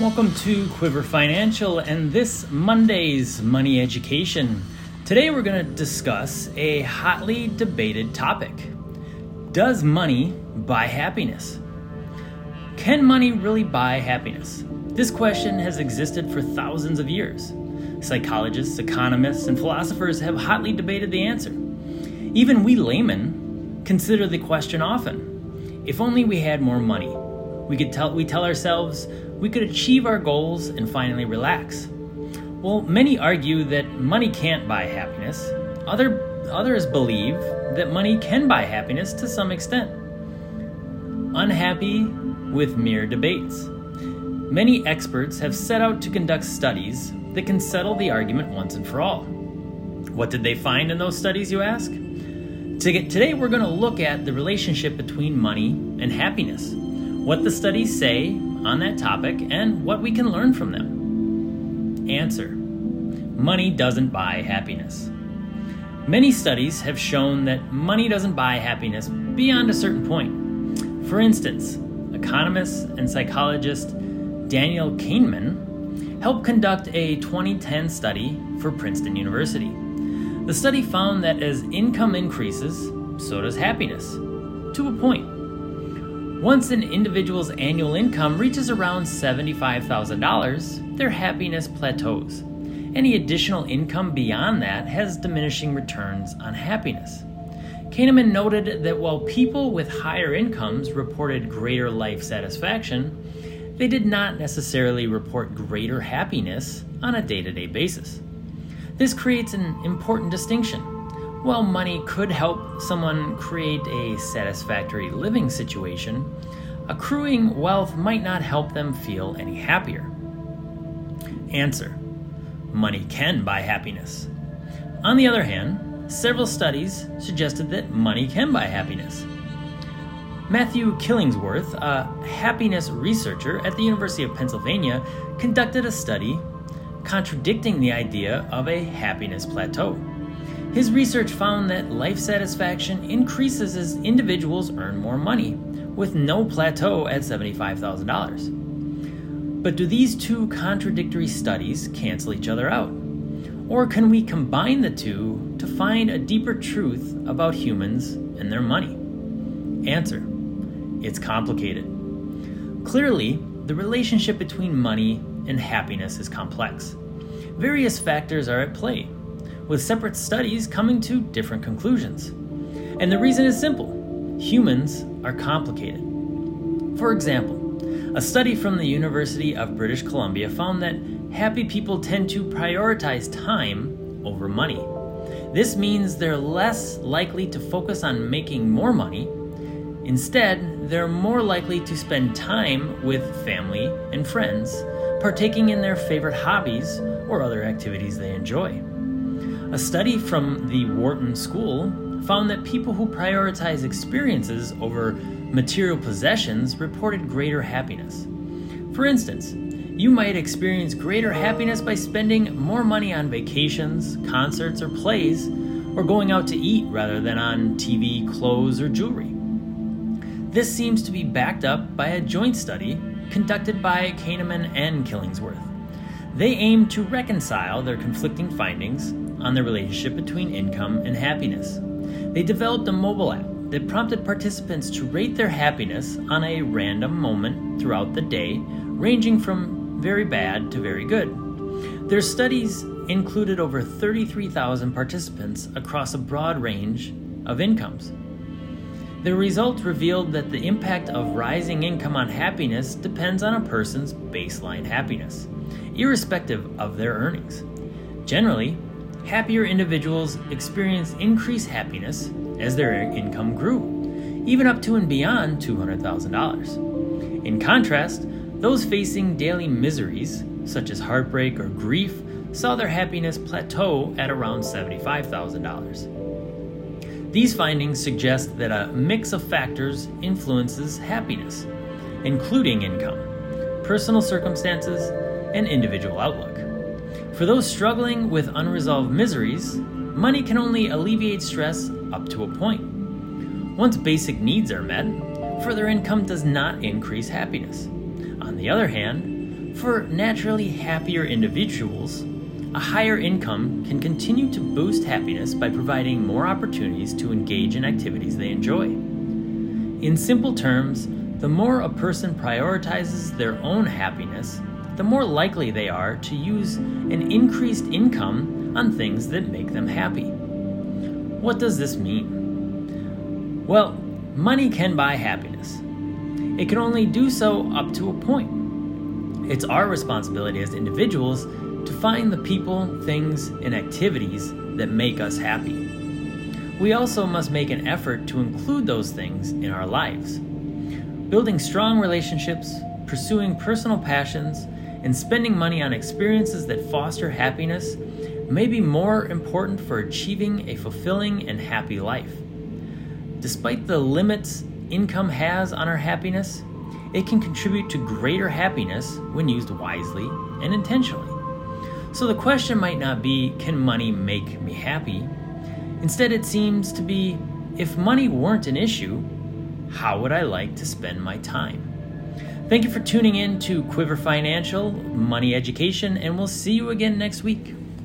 Welcome to Quiver Financial and this Monday's Money Education. Today we're going to discuss a hotly debated topic Does money buy happiness? Can money really buy happiness? This question has existed for thousands of years. Psychologists, economists, and philosophers have hotly debated the answer. Even we laymen consider the question often. If only we had more money, we could tell we tell ourselves we could achieve our goals and finally relax. Well, many argue that money can't buy happiness. Other others believe that money can buy happiness to some extent. Unhappy with mere debates. Many experts have set out to conduct studies that can settle the argument once and for all. What did they find in those studies, you ask? Today, we're going to look at the relationship between money and happiness, what the studies say on that topic, and what we can learn from them. Answer Money doesn't buy happiness. Many studies have shown that money doesn't buy happiness beyond a certain point. For instance, economist and psychologist Daniel Kahneman helped conduct a 2010 study for Princeton University. The study found that as income increases, so does happiness, to a point. Once an individual's annual income reaches around $75,000, their happiness plateaus. Any additional income beyond that has diminishing returns on happiness. Kahneman noted that while people with higher incomes reported greater life satisfaction, they did not necessarily report greater happiness on a day to day basis. This creates an important distinction. While money could help someone create a satisfactory living situation, accruing wealth might not help them feel any happier. Answer Money can buy happiness. On the other hand, several studies suggested that money can buy happiness. Matthew Killingsworth, a happiness researcher at the University of Pennsylvania, conducted a study contradicting the idea of a happiness plateau. His research found that life satisfaction increases as individuals earn more money, with no plateau at $75,000. But do these two contradictory studies cancel each other out? Or can we combine the two to find a deeper truth about humans and their money? Answer It's complicated. Clearly, the relationship between money and happiness is complex. Various factors are at play, with separate studies coming to different conclusions. And the reason is simple humans are complicated. For example, a study from the University of British Columbia found that happy people tend to prioritize time over money. This means they're less likely to focus on making more money. Instead, they're more likely to spend time with family and friends partaking in their favorite hobbies or other activities they enjoy. A study from the Wharton School found that people who prioritize experiences over material possessions reported greater happiness. For instance, you might experience greater happiness by spending more money on vacations, concerts, or plays, or going out to eat rather than on TV, clothes, or jewelry. This seems to be backed up by a joint study conducted by Kahneman and Killingsworth. They aim to reconcile their conflicting findings on the relationship between income and happiness. They developed a mobile app that prompted participants to rate their happiness on a random moment throughout the day, ranging from very bad to very good. Their studies included over 33,000 participants across a broad range of incomes. The results revealed that the impact of rising income on happiness depends on a person's baseline happiness, irrespective of their earnings. Generally, happier individuals experienced increased happiness as their income grew, even up to and beyond $200,000. In contrast, those facing daily miseries, such as heartbreak or grief, saw their happiness plateau at around $75,000. These findings suggest that a mix of factors influences happiness, including income, personal circumstances, and individual outlook. For those struggling with unresolved miseries, money can only alleviate stress up to a point. Once basic needs are met, further income does not increase happiness. On the other hand, For naturally happier individuals, a higher income can continue to boost happiness by providing more opportunities to engage in activities they enjoy. In simple terms, the more a person prioritizes their own happiness, the more likely they are to use an increased income on things that make them happy. What does this mean? Well, money can buy happiness. It can only do so up to a point. It's our responsibility as individuals to find the people, things, and activities that make us happy. We also must make an effort to include those things in our lives. Building strong relationships, pursuing personal passions, and spending money on experiences that foster happiness may be more important for achieving a fulfilling and happy life. Despite the limits income has on our happiness, it can contribute to greater happiness when used wisely and intentionally. So the question might not be, can money make me happy? Instead, it seems to be, if money weren't an issue, how would I like to spend my time? Thank you for tuning in to Quiver Financial Money Education, and we'll see you again next week.